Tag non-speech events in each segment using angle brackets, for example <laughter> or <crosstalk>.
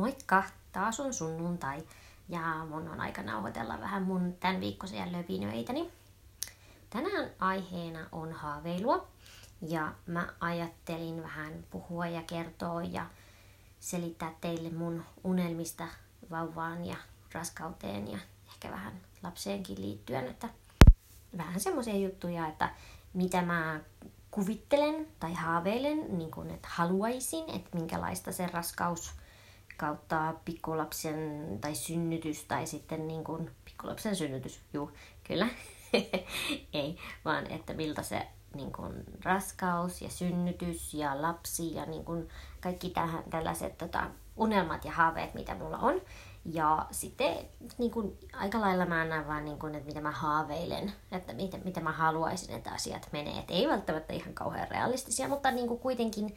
Moikka! Taas on sunnuntai ja mun on aika nauhoitella vähän mun tämän viikkoisia löpinöitäni. Tänään aiheena on haaveilua ja mä ajattelin vähän puhua ja kertoa ja selittää teille mun unelmista vauvaan ja raskauteen ja ehkä vähän lapseenkin liittyen, että vähän semmoisia juttuja, että mitä mä kuvittelen tai haaveilen, niin kun, että haluaisin, että minkälaista se raskaus kautta pikkulapsen tai synnytys tai sitten niin kuin, pikkulapsen synnytys, juu, kyllä, <laughs> ei, vaan että miltä se niin kuin, raskaus ja synnytys ja lapsi ja niin kuin, kaikki tähän, tällaiset tota, unelmat ja haaveet, mitä mulla on. Ja sitten niin kuin, aika lailla mä annan vaan, niin kuin, että mitä mä haaveilen, että mitä, mitä mä haluaisin, että asiat menee. Et ei välttämättä ihan kauhean realistisia, mutta niin kuin, kuitenkin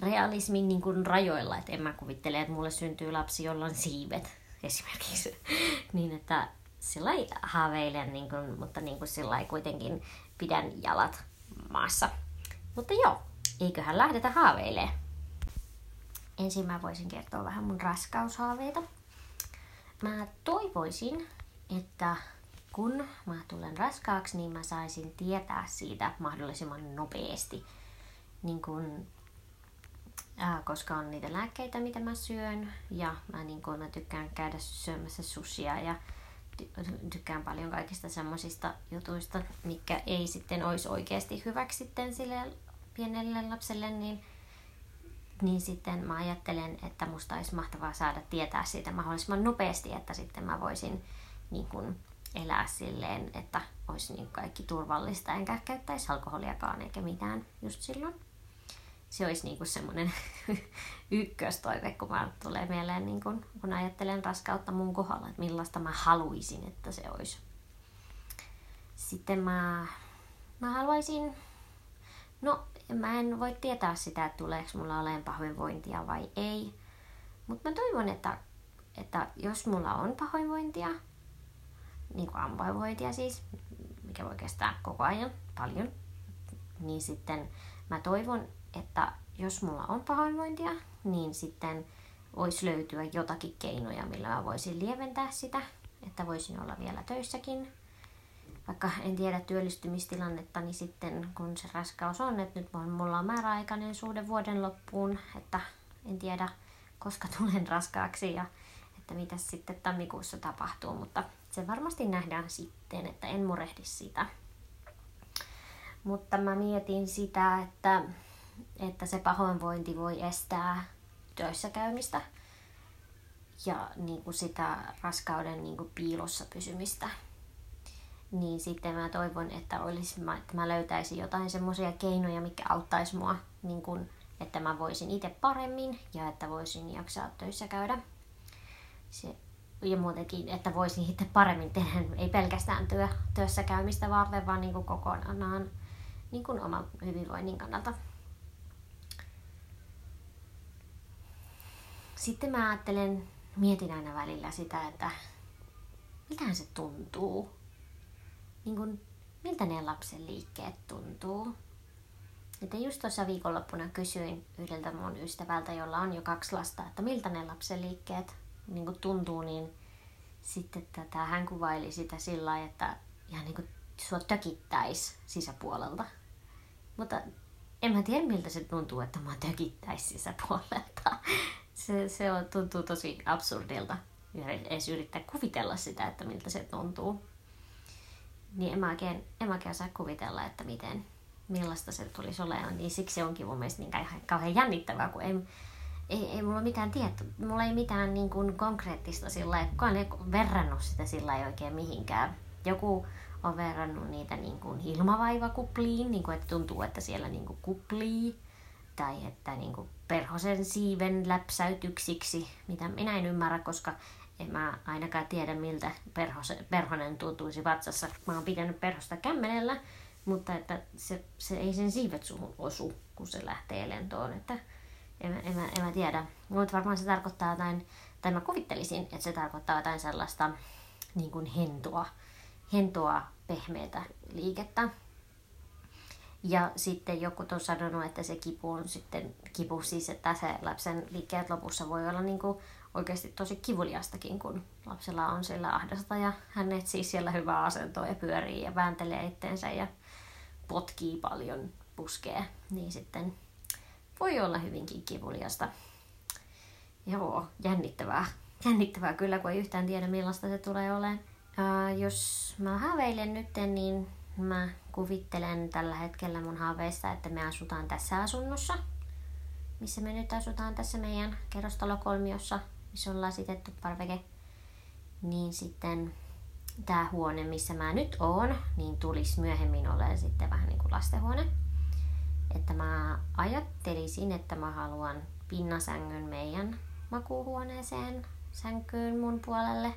realismin niin kuin, rajoilla. Että en mä kuvittele, että mulle syntyy lapsi, jolla on siivet esimerkiksi. <laughs> niin että sillä haaveilen, niin kuin, mutta niin kuin, sillä kuitenkin pidän jalat maassa. Mutta joo, eiköhän lähdetä haaveilemaan. Ensin mä voisin kertoa vähän mun raskaushaaveita. Mä toivoisin, että kun mä tulen raskaaksi, niin mä saisin tietää siitä mahdollisimman nopeasti. Niin kun, ää, koska on niitä lääkkeitä, mitä mä syön, ja mä, niin kun, mä tykkään käydä syömässä sushia ja tykkään paljon kaikista semmoisista jutuista, mikä ei sitten olisi oikeasti hyväksi sitten sille pienelle lapselle, niin niin sitten mä ajattelen, että musta olisi mahtavaa saada tietää siitä mahdollisimman nopeasti, että sitten mä voisin niin kuin elää silleen, että olisi niin kaikki turvallista, enkä käyttäisi alkoholiakaan eikä mitään just silloin. Se olisi niin semmoinen <laughs> ykköstoive, kun mä tulee mieleen, niin kuin, kun ajattelen raskautta mun kohdalla, että millaista mä haluaisin, että se olisi. Sitten mä, mä haluaisin, no mä en voi tietää sitä, että tuleeko mulla olemaan pahoinvointia vai ei. Mutta mä toivon, että, että jos mulla on pahoinvointia, niin kuin aamupahoinvointia siis, mikä voi kestää koko ajan paljon, niin sitten mä toivon, että jos mulla on pahoinvointia, niin sitten voisi löytyä jotakin keinoja, millä mä voisin lieventää sitä, että voisin olla vielä töissäkin vaikka en tiedä työllistymistilannetta, niin sitten kun se raskaus on, että nyt mulla on määräaikainen suhde vuoden loppuun, että en tiedä koska <laughs> tulen raskaaksi ja että mitä sitten tammikuussa tapahtuu, mutta se varmasti nähdään sitten, että en murehdi sitä. Mutta mä mietin sitä, että, että se pahoinvointi voi estää töissä käymistä ja niin kuin sitä raskauden niin kuin piilossa pysymistä niin sitten mä toivon, että, olisi, että mä löytäisin jotain semmoisia keinoja, mikä auttaisi mua, niin kun, että mä voisin itse paremmin ja että voisin jaksaa töissä käydä. Se, ja muutenkin, että voisin itse paremmin tehdä, ei pelkästään työ, työssä käymistä varten, vaan niin kuin kokonaan niin kuin oman hyvinvoinnin kannalta. Sitten mä ajattelen, mietin aina välillä sitä, että mitä se tuntuu niin kuin, miltä ne lapsen liikkeet tuntuu. Että just tuossa viikonloppuna kysyin yhdeltä mun ystävältä, jolla on jo kaksi lasta, että miltä ne lapsen liikkeet niin kuin tuntuu, niin sitten tätä, hän kuvaili sitä sillä lailla, että ihan niin kuin sua tökittäisi sisäpuolelta. Mutta en mä tiedä, miltä se tuntuu, että mä tökittäisi sisäpuolelta. <laughs> Se, se on, tuntuu tosi absurdilta edes yrittää kuvitella sitä, että miltä se tuntuu niin en mä oikein, en mä oikein osaa kuvitella, että miten, millaista se tulisi olemaan. Niin siksi se onkin mun mielestä niin kauhean jännittävää, kun ei, ei, ei mulla mitään tietoa, mulla ei mitään niin kuin konkreettista sillä lailla, kukaan ei verrannut sitä sillä ei oikein mihinkään. Joku on verrannut niitä niin kuin ilmavaivakupliin, niin kuin, että tuntuu, että siellä niin kuin kuplii, tai että niin kuin perhosen siiven läpsäytyksiksi, mitä minä en ymmärrä, koska en mä ainakaan tiedä, miltä perhose, perhonen tuntuisi vatsassa. Mä oon pitänyt perhosta kämmenellä, mutta että se, se ei sen siivet suhun osu, kun se lähtee lentoon. Että en, en, en, en mä tiedä. Mutta varmaan se tarkoittaa jotain, tai mä kuvittelisin, että se tarkoittaa jotain sellaista niin kuin hentoa, hentoa pehmeätä liikettä. Ja sitten joku on sanonut, että se kipu on sitten, kipu siis, että se lapsen liikkeet lopussa voi olla niin kuin oikeasti tosi kivuliastakin, kun lapsella on sillä ahdasta ja hän etsii siellä hyvää asentoa ja pyörii ja vääntelee itteensä ja potkii paljon, puskee, niin sitten voi olla hyvinkin kivuliasta. Joo, jännittävää. Jännittävää kyllä, kun ei yhtään tiedä millaista se tulee olemaan. Uh, jos mä haaveilen nyt, niin mä kuvittelen tällä hetkellä mun haaveissa, että me asutaan tässä asunnossa, missä me nyt asutaan tässä meidän kerrostalokolmiossa, missä on lasitettu parveke. Niin sitten tämä huone, missä mä nyt oon, niin tulisi myöhemmin olemaan sitten vähän niin kuin lastenhuone. Että mä ajattelisin, että mä haluan pinnasängyn meidän makuuhuoneeseen sänkyyn mun puolelle.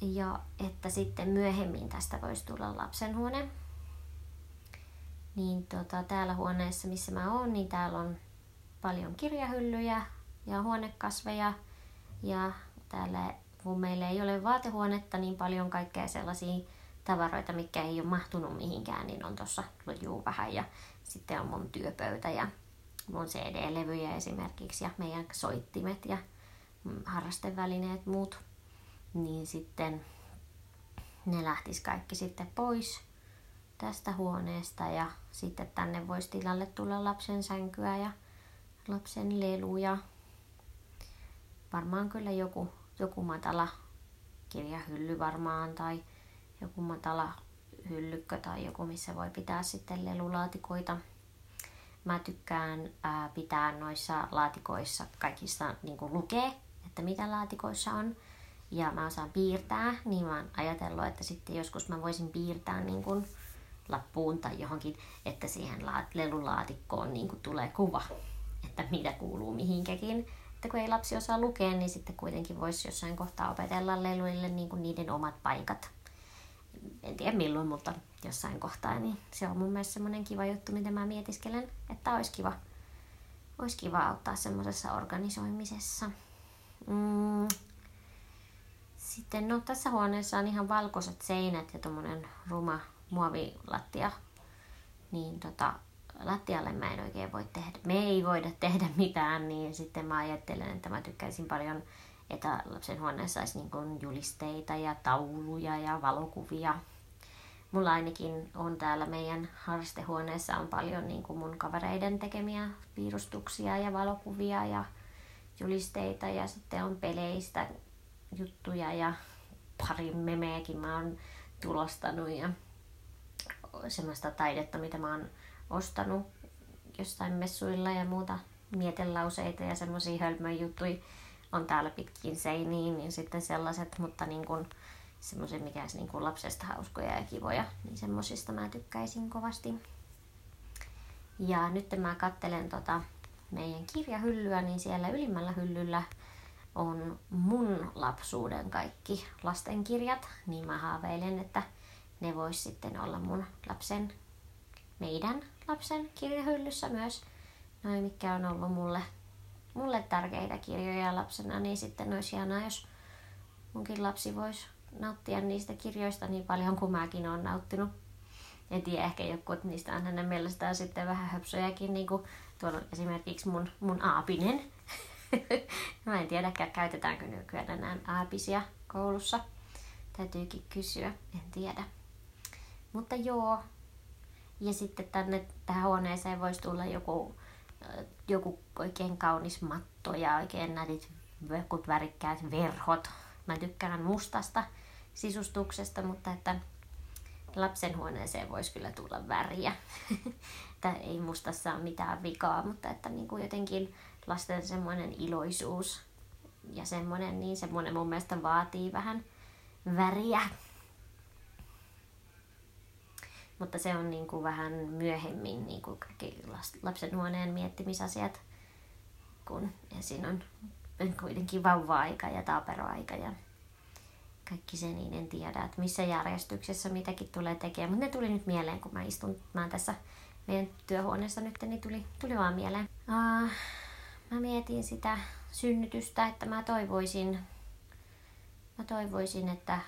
Ja että sitten myöhemmin tästä voisi tulla lapsenhuone. Niin tota, täällä huoneessa, missä mä oon, niin täällä on paljon kirjahyllyjä ja huonekasveja. Ja täällä, kun meillä ei ole vaatehuonetta, niin paljon kaikkea sellaisia tavaroita, mikä ei ole mahtunut mihinkään, niin on tuossa juu vähän. Ja sitten on mun työpöytä ja mun CD-levyjä esimerkiksi ja meidän soittimet ja harrastevälineet muut. Niin sitten ne lähtis kaikki sitten pois tästä huoneesta ja sitten tänne voisi tilalle tulla lapsen sänkyä ja lapsen leluja. Varmaan kyllä joku, joku matala kirjahylly varmaan tai joku matala hyllykkö tai joku, missä voi pitää sitten lelulaatikoita. Mä tykkään ää, pitää noissa laatikoissa kaikista niin lukee, että mitä laatikoissa on. Ja mä osaan piirtää, niin mä oon ajatellut, että sitten joskus mä voisin piirtää niin kuin lappuun tai johonkin, että siihen lelulaatikkoon niin kuin tulee kuva, että mitä kuuluu mihinkäkin. Että kun ei lapsi osaa lukea, niin sitten kuitenkin voisi jossain kohtaa opetella leluille niin kuin niiden omat paikat. En tiedä milloin, mutta jossain kohtaa, niin se on mun mielestä semmoinen kiva juttu, mitä mä mietiskelen, että olisi kiva, olisi kiva auttaa semmoisessa organisoimisessa. Mm. Sitten no tässä huoneessa on ihan valkoiset seinät ja tommonen ruma muovilattia. Niin tota, lattialle mä en oikein voi tehdä, me ei voida tehdä mitään, niin sitten mä ajattelen, että mä tykkäisin paljon, että lapsen huoneessa olisi niin julisteita ja tauluja ja valokuvia. Mulla ainakin on täällä meidän harrastehuoneessa on paljon niin kuin mun kavereiden tekemiä piirustuksia ja valokuvia ja julisteita ja sitten on peleistä juttuja ja pari memeäkin mä oon tulostanut ja semmoista taidetta, mitä mä oon ostanut jostain messuilla ja muuta mietelauseita ja semmoisia hölmöjä juttuja on täällä pitkin seiniin, niin sitten sellaiset, mutta niin kuin, semmoisen, mikä olisi niin kuin lapsesta hauskoja ja kivoja, niin semmoisista mä tykkäisin kovasti. Ja nyt mä kattelen tota meidän kirjahyllyä, niin siellä ylimmällä hyllyllä on mun lapsuuden kaikki lastenkirjat, niin mä haaveilen, että ne vois sitten olla mun lapsen, meidän lapsen kirjahyllyssä myös. Noin, mikä on ollut mulle, mulle tärkeitä kirjoja lapsena, niin sitten olisi hienoa, jos munkin lapsi voisi nauttia niistä kirjoista niin paljon kuin mäkin olen nauttinut. En tiedä, ehkä joku niistä on hänen mielestään sitten vähän höpsöjäkin, niin kuin tuolla esimerkiksi mun, mun aapinen. <laughs> Mä en tiedäkään, käytetäänkö nykyään enää aapisia koulussa. Täytyykin kysyä, en tiedä. Mutta joo. Ja sitten tänne tähän huoneeseen voisi tulla joku, joku oikein kaunis matto ja oikein näitä värikkäät verhot. Mä tykkään mustasta sisustuksesta, mutta että lapsen huoneeseen voisi kyllä tulla väriä. <laughs> että ei mustassa ole mitään vikaa, mutta että niin kuin jotenkin lasten semmoinen iloisuus ja semmoinen, niin semmoinen mun mielestä vaatii vähän väriä. Mutta se on niin kuin vähän myöhemmin niin kuin kaikki lapsen huoneen miettimisasiat, kun siinä on kuitenkin vauva-aika ja taaperoaika ja kaikki se, niin en tiedä, että missä järjestyksessä mitäkin tulee tekemään. Mutta ne tuli nyt mieleen, kun mä istun mä tässä meidän työhuoneessa nyt, niin tuli, tuli vaan mieleen. Uh, mä mietin sitä synnytystä, että mä toivoisin, mä toivoisin, että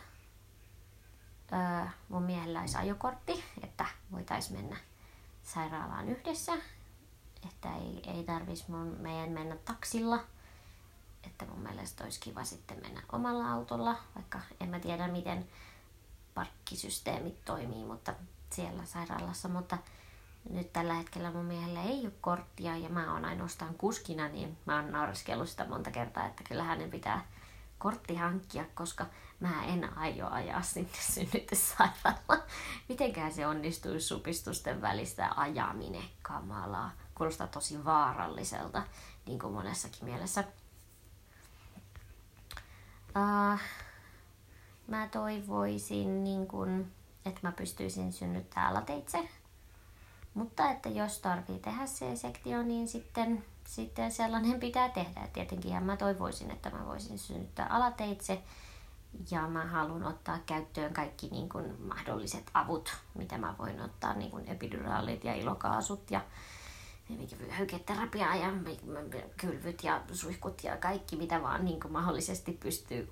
uh, mun miehellä olisi ajokortti, että voitaisiin mennä sairaalaan yhdessä. Että ei, ei tarvitsisi mun, meidän mennä taksilla. Että mun mielestä olisi kiva sitten mennä omalla autolla, vaikka en mä tiedä miten parkkisysteemit toimii, mutta siellä sairaalassa, mutta nyt tällä hetkellä mun miehellä ei ole korttia ja mä oon ainoastaan kuskina, niin mä oon naureskellut sitä monta kertaa, että kyllä hänen pitää kortti hankkia, koska mä en aio ajaa sinne synnytyssairaalaan. Mitenkään se onnistuisi supistusten välistä ajaminen kamalaa. Kuulostaa tosi vaaralliselta, niin kuin monessakin mielessä. Uh, mä toivoisin, niin kun, että mä pystyisin synnyttää lateitse. Mutta että jos tarvii tehdä se sektio, niin sitten, sitten sellainen pitää tehdä. Tietenkin mä toivoisin, että mä voisin synnyttää alateitse. Ja mä haluan ottaa käyttöön kaikki niin kuin mahdolliset avut, mitä mä voin ottaa, niin kuin epiduraalit ja ilokaasut ja hyketerapiaa ja kylvyt ja suihkut ja kaikki, mitä vaan niin kuin mahdollisesti pystyy.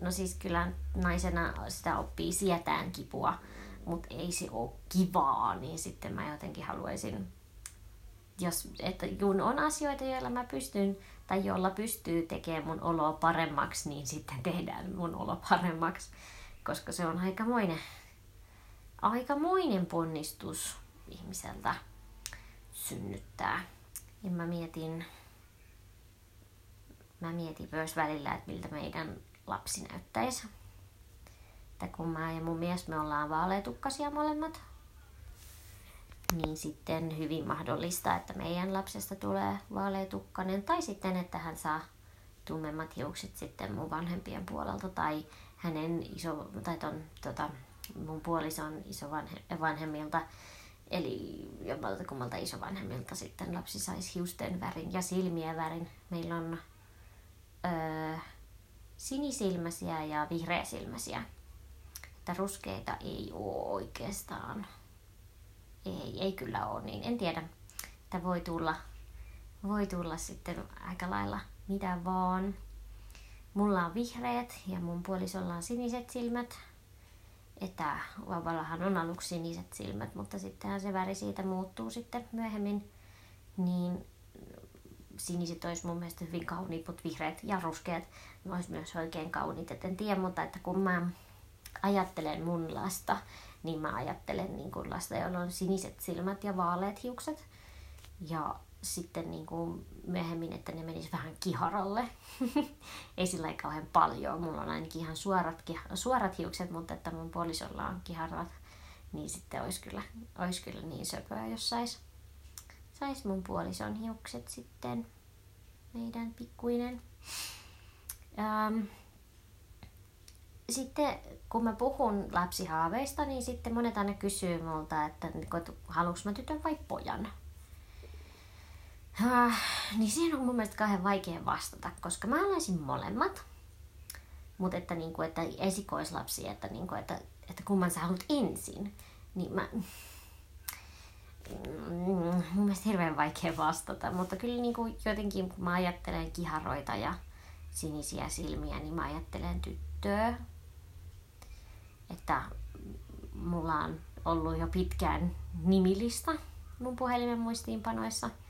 No siis kyllä naisena sitä oppii sietään kipua, mutta ei se ole kivaa, niin sitten mä jotenkin haluaisin, jos, että kun on asioita, joilla mä pystyn tai jolla pystyy tekemään mun oloa paremmaksi, niin sitten tehdään mun olo paremmaksi, koska se on aikamoinen, aikamoinen ponnistus ihmiseltä synnyttää. Ja mä mietin, mä mietin myös välillä, että miltä meidän lapsi näyttäisi. Että kun mä ja mun mies me ollaan vaaleatukkasia molemmat, niin sitten hyvin mahdollista, että meidän lapsesta tulee vaaleatukkainen tai sitten, että hän saa tummemmat hiukset sitten mun vanhempien puolelta tai hänen iso, tai ton, tota, mun puolison isovanhemmilta Eli jommalta kummalta isovanhemmilta sitten lapsi saisi hiusten värin ja silmien värin. Meillä on öö, sinisilmäisiä ja vihreäsilmäisiä. Että ruskeita ei ole oikeastaan. Ei, ei kyllä ole, niin en tiedä. Että voi tulla, voi tulla sitten aika lailla mitä vaan. Mulla on vihreät ja mun puolisolla on siniset silmät että vauvallahan on aluksi siniset silmät, mutta sittenhän se väri siitä muuttuu sitten myöhemmin. Niin siniset olisi mun mielestä hyvin kauniit, mutta vihreät ja ruskeat olisi myös oikein kauniit. Et en tiedä, mutta että kun mä ajattelen mun lasta, niin mä ajattelen niin kuin lasta, jolla on siniset silmät ja vaaleat hiukset. Ja sitten niin kuin myöhemmin, että ne menis vähän kiharalle. <laughs> Ei sillä kauhean paljon. Mulla on ainakin ihan suorat, suorat hiukset, mutta että mun puolisolla on kiharat. Niin sitten olisi kyllä, olisi kyllä niin söpöä, jos sais, sais mun puolison hiukset sitten. Meidän pikkuinen. Ähm, sitten kun mä puhun lapsihaaveista, niin sitten monet aina kysyy multa, että haluanko mä tytön vai pojan. Uh, niin siihen on mun mielestä kauhean vaikea vastata, koska mä haluaisin molemmat. Mutta että, niinku, että esikoislapsi, että, niinku, että, että kumman sä haluat ensin. Niin mä... Mm, mun mielestä hirveän vaikea vastata, mutta kyllä niinku, jotenkin kun mä ajattelen kiharoita ja sinisiä silmiä, niin mä ajattelen tyttöä. Että mulla on ollut jo pitkään nimilista mun puhelimen muistiinpanoissa –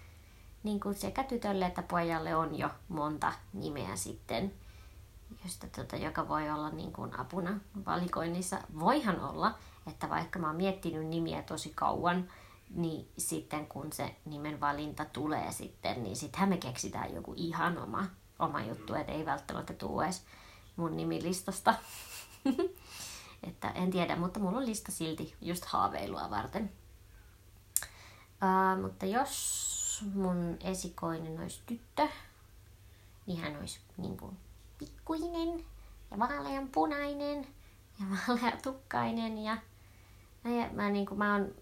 niin kuin sekä tytölle että pojalle on jo monta nimeä sitten, josta, tota, joka voi olla niin kuin apuna valikoinnissa. Voihan olla, että vaikka mä oon miettinyt nimiä tosi kauan, niin sitten kun se nimen valinta tulee sitten, niin sittenhän me keksitään joku ihan oma, oma juttu, että ei välttämättä tule edes mun nimilistasta. <laughs> että en tiedä, mutta mulla on lista silti just haaveilua varten. Uh, mutta jos mun esikoinen olisi tyttö, niin hän olisi niin kuin pikkuinen ja vaalean punainen ja <laughs> vaaleatukkainen. Ja, ja mä, niin kuin, mä, oon,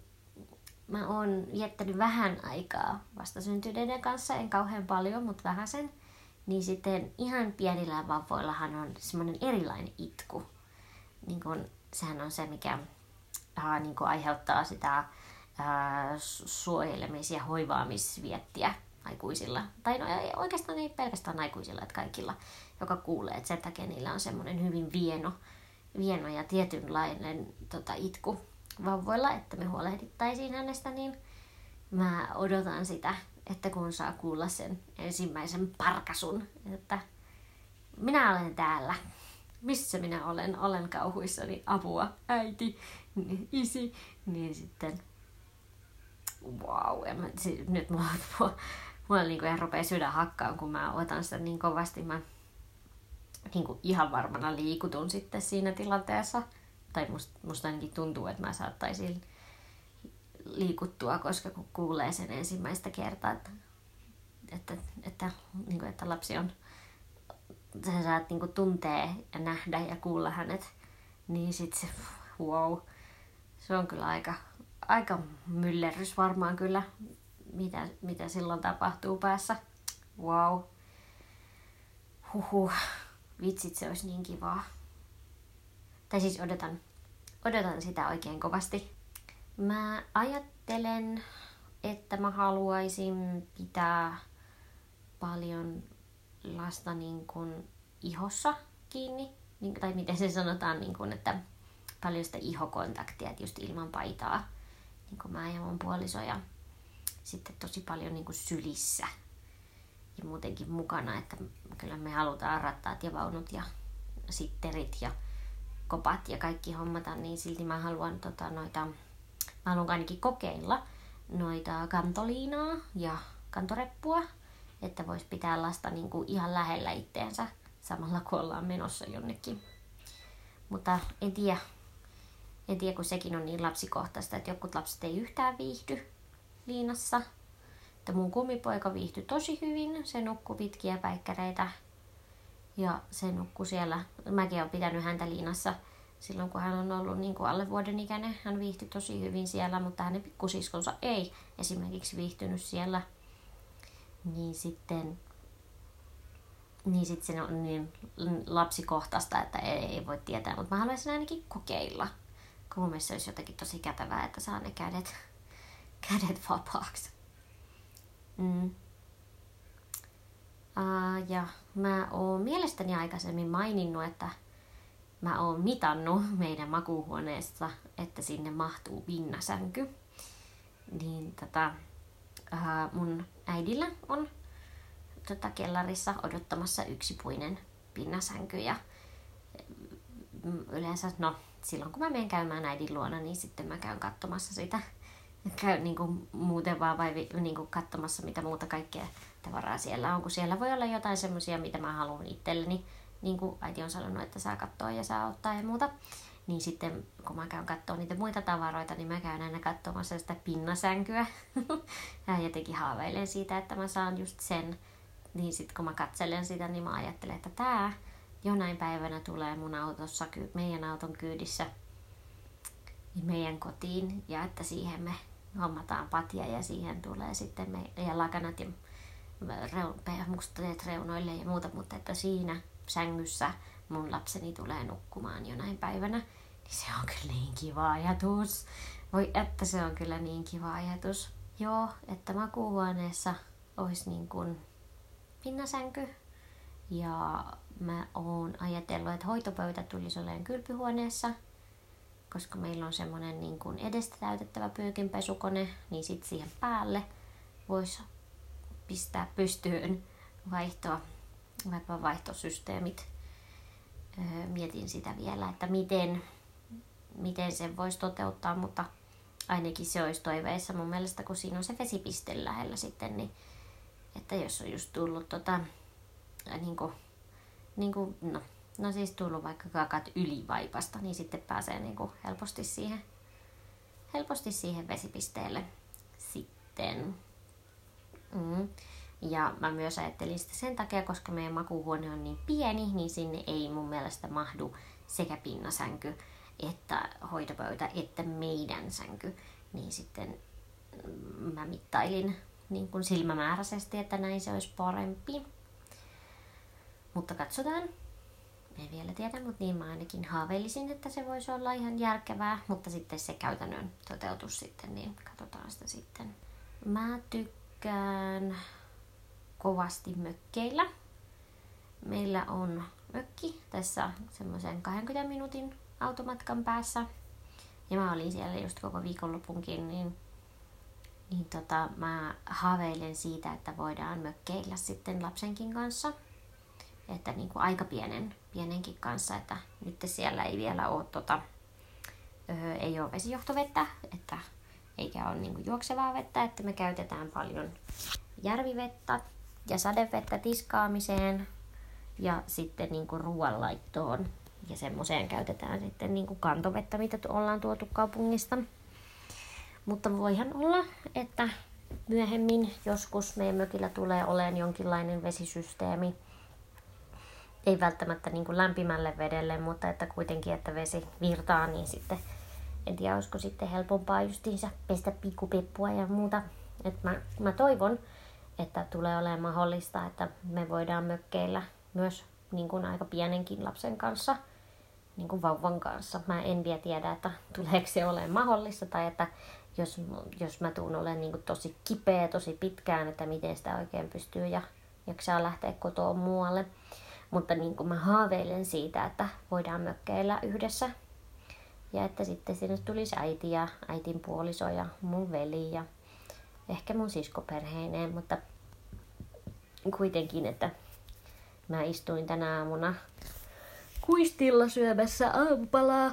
mä oon viettänyt vähän aikaa vastasyntyneiden kanssa, en kauhean paljon, mutta vähän sen. Niin sitten ihan pienillä vauvoillahan on semmoinen erilainen itku. Niin kun, sehän on se, mikä äh, niin aiheuttaa sitä suojelemis- ja hoivaamisviettiä aikuisilla. Tai no ei, oikeastaan ei pelkästään aikuisilla, että kaikilla, joka kuulee, että sen takia niillä on semmoinen hyvin vieno, vieno ja tietynlainen tota, itku, vauvoilla, että me huolehdittaisiin hänestä, niin mä odotan sitä, että kun saa kuulla sen ensimmäisen parkasun, että minä olen täällä. Missä minä olen? Olen kauhuissani. Apua, äiti, isi. Niin sitten, wow, mä, siis, nyt mulla, mulla, mulla niin kuin rupeaa sydän hakkaan, kun mä otan sitä niin kovasti. Mä niin kuin ihan varmana liikutun sitten siinä tilanteessa. Tai musta, musta ainakin tuntuu, että mä saattaisin liikuttua, koska kun kuulee sen ensimmäistä kertaa, että, että, että, niin kuin, että lapsi on, sä saat niin kuin tuntee ja nähdä ja kuulla hänet, niin sit se, wow, se on kyllä aika, aika myllerrys varmaan kyllä, mitä, mitä silloin tapahtuu päässä. Wow. Huhu. Vitsit, se olisi niin kivaa. Tai siis odotan, odotan sitä oikein kovasti. Mä ajattelen, että mä haluaisin pitää paljon lasta niin kuin ihossa kiinni. Niin, tai miten se sanotaan, niin kuin, että paljon sitä ihokontaktia, että just ilman paitaa. Niin kuin mä ja mun puoliso ja sitten tosi paljon niin kuin sylissä ja muutenkin mukana, että kyllä me halutaan rattaat ja vaunut ja sitterit ja kopat ja kaikki hommata, niin silti mä haluan tota, noita, mä haluan ainakin kokeilla noita kantoliinaa ja kantoreppua, että vois pitää lasta niin kuin ihan lähellä itteensä samalla kun ollaan menossa jonnekin. Mutta en tiedä, en tiedä, kun sekin on niin lapsikohtaista, että jotkut lapset ei yhtään viihdy liinassa. Että mun kummipoika viihtyi tosi hyvin, se nukkui pitkiä päikkäreitä ja se nukkui siellä. Mäkin olen pitänyt häntä liinassa silloin, kun hän on ollut niin kuin alle vuoden ikäinen. Hän viihtyi tosi hyvin siellä, mutta hänen pikkusiskonsa ei esimerkiksi viihtynyt siellä. Niin sitten niin sitten se on niin lapsikohtaista, että ei, ei voi tietää, mutta mä haluaisin ainakin kokeilla. Kun mun mielestä olisi jotenkin tosi kätevää, että saa ne kädet, <laughs> kädet vapaaksi. Mm. Uh, ja mä oon mielestäni aikaisemmin maininnut, että mä oon mitannut meidän makuuhuoneessa, että sinne mahtuu pinnasänky. Niin tota, uh, mun äidillä on tota, kellarissa odottamassa yksipuinen pinnasänky ja mm, yleensä, no silloin kun mä menen käymään äidin luona, niin sitten mä käyn katsomassa sitä käy niin kuin muuten vaan vai niin kuin katsomassa, mitä muuta kaikkea tavaraa siellä on, kun siellä voi olla jotain semmoisia, mitä mä haluan itselleni, niin kuin äiti on sanonut, että saa katsoa ja saa ottaa ja muuta. Niin sitten kun mä käyn katsoa niitä muita tavaroita, niin mä käyn aina katsomassa sitä pinnasänkyä. <laughs> ja jotenkin haaveilen siitä, että mä saan just sen. Niin sitten kun mä katselen sitä, niin mä ajattelen, että tää jonain päivänä tulee mun autossa, meidän auton kyydissä meidän kotiin ja että siihen me hommataan patja ja siihen tulee sitten me, ja lakanat ja musteet reunoille ja muuta, mutta että siinä sängyssä mun lapseni tulee nukkumaan jonain päivänä, niin se on kyllä niin kiva ajatus. Voi että se on kyllä niin kiva ajatus. Joo, että makuuhuoneessa olisi niin kuin pinnasänky. Ja mä oon ajatellut, että hoitopöytä tulisi olemaan kylpyhuoneessa – koska meillä on semmoinen niin kuin edestä täytettävä pyykinpesukone, niin sitten siihen päälle voisi pistää pystyyn vaihtoa, vaikka vaihtosysteemit. Mietin sitä vielä, että miten, miten sen voisi toteuttaa, mutta ainakin se olisi toiveissa mun mielestä, kun siinä on se vesipiste lähellä sitten, niin että jos on just tullut tota, niin kuin, niin kuin, no, no siis tullut vaikka kakat ylivaipasta, niin sitten pääsee niin kuin helposti siihen, helposti siihen vesipisteelle sitten. Mm. Ja mä myös ajattelin sitä sen takia, koska meidän makuuhuone on niin pieni, niin sinne ei mun mielestä mahdu sekä pinnasänky että hoitopöytä että meidän sänky. Niin sitten mä mittailin niin kuin silmämääräisesti, että näin se olisi parempi. Mutta katsotaan, en vielä tiedä, mutta niin mä ainakin haaveilisin, että se voisi olla ihan järkevää, mutta sitten se käytännön toteutus sitten, niin katsotaan sitä sitten. Mä tykkään kovasti mökkeillä. Meillä on mökki tässä semmoisen 20 minuutin automatkan päässä. ja mä olin siellä just koko viikonlopunkin, niin, niin tota, mä haaveilen siitä, että voidaan mökkeillä sitten lapsenkin kanssa. Että niin kuin aika pienen, pienenkin kanssa, että nyt siellä ei vielä ole, tota, öö, ei ole vesijohtovettä, että eikä ole niin kuin juoksevaa vettä, että me käytetään paljon järvivettä ja sadevettä tiskaamiseen ja sitten niin kuin ruoanlaittoon. Ja semmoiseen käytetään sitten niin kuin kantovettä, mitä ollaan tuotu kaupungista. Mutta voihan olla, että myöhemmin joskus meidän mökillä tulee olemaan jonkinlainen vesisysteemi. Ei välttämättä niin kuin lämpimälle vedelle, mutta että kuitenkin, että vesi virtaa, niin sitten en tiedä, olisiko sitten helpompaa justiinsa pestä pikkupippua ja muuta. Et mä, mä toivon, että tulee olemaan mahdollista, että me voidaan mökkeillä myös niin kuin aika pienenkin lapsen kanssa, niin kuin vauvan kanssa. Mä en vielä tiedä, että tuleeko se olemaan mahdollista tai että jos, jos mä tuun olemaan niin kuin tosi kipeä tosi pitkään, että miten sitä oikein pystyy ja jaksaa lähteä kotoa muualle. Mutta niin kuin mä haaveilen siitä, että voidaan mökkeillä yhdessä ja että sitten sinne tulisi äiti ja äitin puoliso ja mun veli ja ehkä mun siskoperheineen, mutta kuitenkin, että mä istuin tänä aamuna kuistilla syömässä aamupalaa.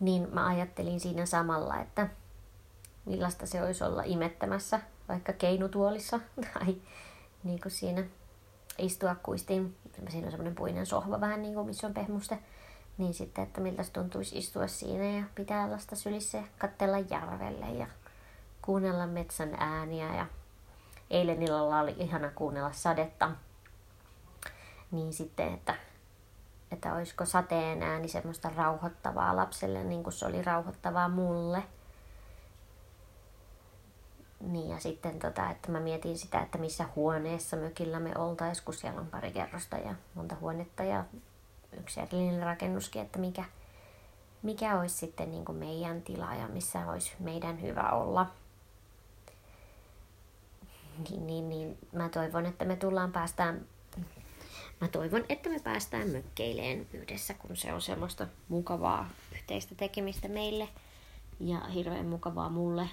Niin mä ajattelin siinä samalla, että millaista se olisi olla imettämässä vaikka keinutuolissa <laughs> tai niin kuin siinä istua kuistiin. Siinä on semmoinen puinen sohva vähän niin kuin, missä on pehmuste niin sitten, että miltä se tuntuisi istua siinä ja pitää lasta sylissä ja katsella järvelle ja kuunnella metsän ääniä. Ja eilen illalla oli ihana kuunnella sadetta. Niin sitten, että, että olisiko sateen ääni semmoista rauhoittavaa lapselle, niin kuin se oli rauhoittavaa mulle. Niin ja sitten tota, että mä mietin sitä, että missä huoneessa mökillä me oltais, kun siellä on pari kerrosta ja monta huonetta ja yksi erillinen rakennuskin, että mikä, mikä olisi sitten niin kuin meidän tila ja missä olisi meidän hyvä olla. Niin, niin, niin mä toivon, että me tullaan päästään Mä toivon, että me päästään mökkeileen yhdessä, kun se on semmoista mukavaa yhteistä tekemistä meille ja hirveän mukavaa mulle.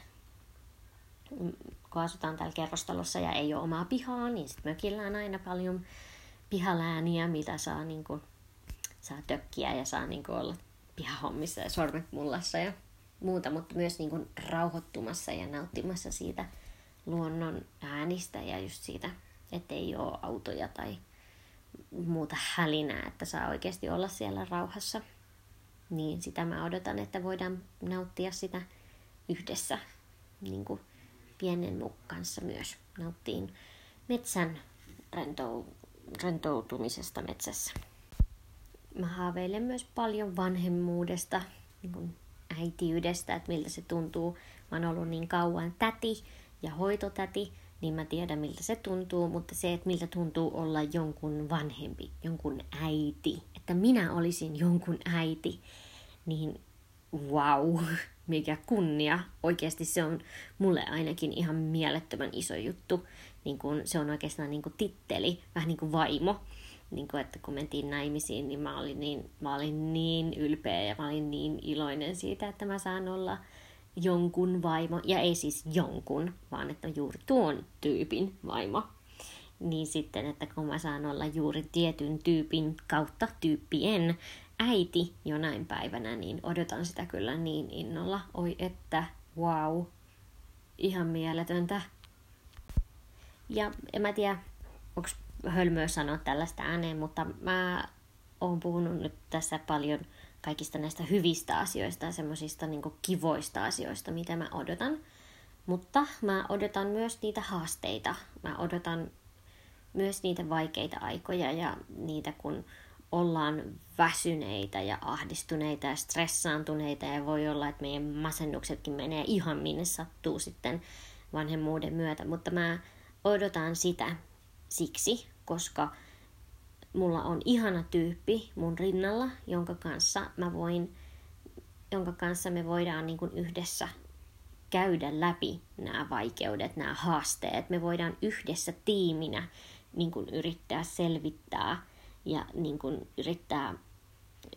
Kun asutaan täällä kerrostalossa ja ei ole omaa pihaa, niin sitten mökillä on aina paljon pihalääniä, mitä saa niin kuin saa tökkiä ja saa niin olla pihahommissa ja sormet mullassa ja muuta, mutta myös niin kuin rauhoittumassa ja nauttimassa siitä luonnon äänistä ja just siitä, ettei ole autoja tai muuta hälinää, että saa oikeasti olla siellä rauhassa. Niin sitä mä odotan, että voidaan nauttia sitä yhdessä niin kuin pienen muk kanssa myös. Nauttiin metsän rentoutumisesta metsässä mä haaveilen myös paljon vanhemmuudesta, niin äitiydestä, että miltä se tuntuu. Mä oon ollut niin kauan täti ja hoitotäti, niin mä tiedän miltä se tuntuu, mutta se, että miltä tuntuu olla jonkun vanhempi, jonkun äiti, että minä olisin jonkun äiti, niin wow, <laughs> mikä kunnia. Oikeasti se on mulle ainakin ihan mielettömän iso juttu. Niin kun, se on oikeastaan niin kuin titteli, vähän niin kuin vaimo niin kuin, että kun mentiin naimisiin, niin mä olin niin, mä olin niin ylpeä ja mä olin niin iloinen siitä, että mä saan olla jonkun vaimo. Ja ei siis jonkun, vaan että juuri tuon tyypin vaimo. Niin sitten, että kun mä saan olla juuri tietyn tyypin kautta tyyppien äiti jonain päivänä, niin odotan sitä kyllä niin innolla. Oi että, wow, ihan mieletöntä. Ja en mä tiedä, onko hölmöä sanoa tällaista ääneen, mutta mä oon puhunut nyt tässä paljon kaikista näistä hyvistä asioista ja semmoisista niin kivoista asioista, mitä mä odotan. Mutta mä odotan myös niitä haasteita. Mä odotan myös niitä vaikeita aikoja ja niitä, kun ollaan väsyneitä ja ahdistuneita ja stressaantuneita ja voi olla, että meidän masennuksetkin menee ihan minne sattuu sitten vanhemmuuden myötä. Mutta mä odotan sitä siksi, koska mulla on ihana tyyppi mun rinnalla, jonka kanssa mä voin, jonka kanssa me voidaan niin kuin yhdessä käydä läpi nämä vaikeudet, nämä haasteet. Me voidaan yhdessä tiiminä niin kuin yrittää selvittää ja niin kuin yrittää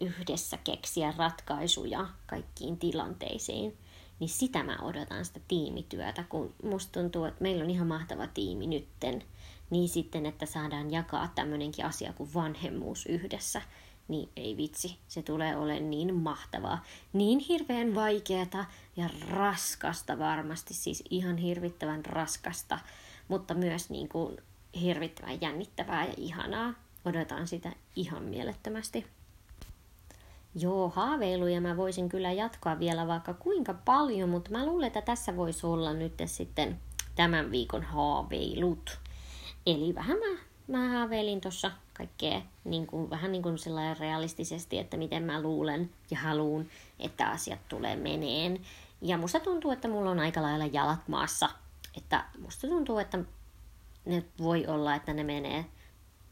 yhdessä keksiä ratkaisuja kaikkiin tilanteisiin. Niin sitä mä odotan sitä tiimityötä, kun musta tuntuu, että meillä on ihan mahtava tiimi nytten. Niin sitten, että saadaan jakaa tämmöinenkin asia kuin vanhemmuus yhdessä niin ei vitsi, se tulee olemaan niin mahtavaa. Niin hirveän vaikeata ja raskasta varmasti, siis ihan hirvittävän raskasta, mutta myös niin kuin hirvittävän jännittävää ja ihanaa. Odotan sitä ihan mielettömästi. Joo, haaveiluja mä voisin kyllä jatkaa vielä vaikka kuinka paljon, mutta mä luulen, että tässä voisi olla nyt sitten tämän viikon haaveilut. Eli vähän mä, mä haaveilin tuossa kaikkea niin kuin, vähän niin kuin realistisesti, että miten mä luulen ja haluan, että asiat tulee meneen. Ja musta tuntuu, että mulla on aika lailla jalat maassa. Että musta tuntuu, että ne voi olla, että ne menee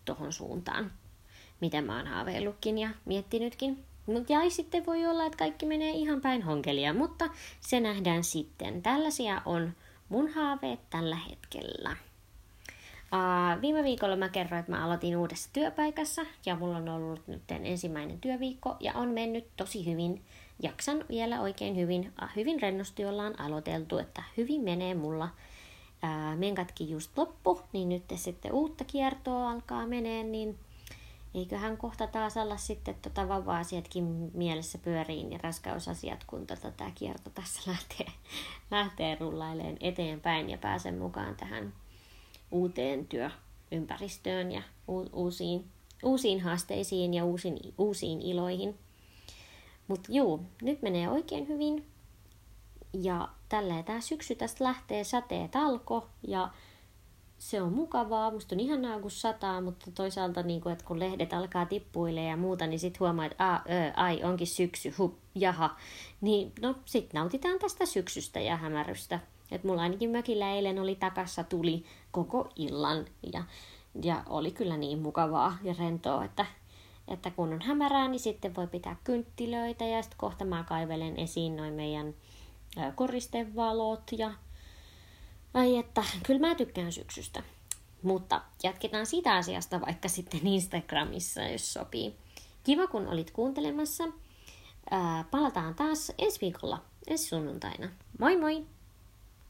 tohon suuntaan, miten mä oon haaveillutkin ja miettinytkin. Mutta ja sitten voi olla, että kaikki menee ihan päin honkelia, mutta se nähdään sitten. Tällaisia on mun haaveet tällä hetkellä. Uh, viime viikolla mä kerroin, että mä aloitin uudessa työpaikassa ja mulla on ollut nyt ensimmäinen työviikko ja on mennyt tosi hyvin. Jaksan vielä oikein hyvin. Uh, hyvin rennosti ollaan aloiteltu, että hyvin menee mulla. Uh, menkatkin just loppu, niin nyt sitten uutta kiertoa alkaa menee, niin eiköhän kohta taas olla sitten tota vauva-asiatkin mielessä pyöriin ja raskausasiat, kun tota, tämä kierto tässä <laughs> lähtee, lähtee rullaileen eteenpäin ja pääsen mukaan tähän uuteen työympäristöön ja uusiin, uusiin haasteisiin ja uusiin, uusiin iloihin. Mutta juu, nyt menee oikein hyvin. Ja tälleen tämä syksy tästä lähtee, sateet alko ja se on mukavaa. Musta on ihanaa, kun sataa, mutta toisaalta niin kun, että kun lehdet alkaa tippuilemaan ja muuta, niin sitten huomaa, että a, ö, ai, onkin syksy, hup, jaha. Niin no, sitten nautitaan tästä syksystä ja hämärystä. Et mulla ainakin mökillä eilen oli takassa tuli koko illan ja, ja oli kyllä niin mukavaa ja rentoa, että, että kun on hämärää, niin sitten voi pitää kynttilöitä ja sitten kohta mä kaivelen esiin noin meidän koristevalot ja ai että, kyllä mä tykkään syksystä. Mutta jatketaan sitä asiasta vaikka sitten Instagramissa, jos sopii. Kiva, kun olit kuuntelemassa. Ää, palataan taas ensi viikolla, ensi sunnuntaina. Moi moi!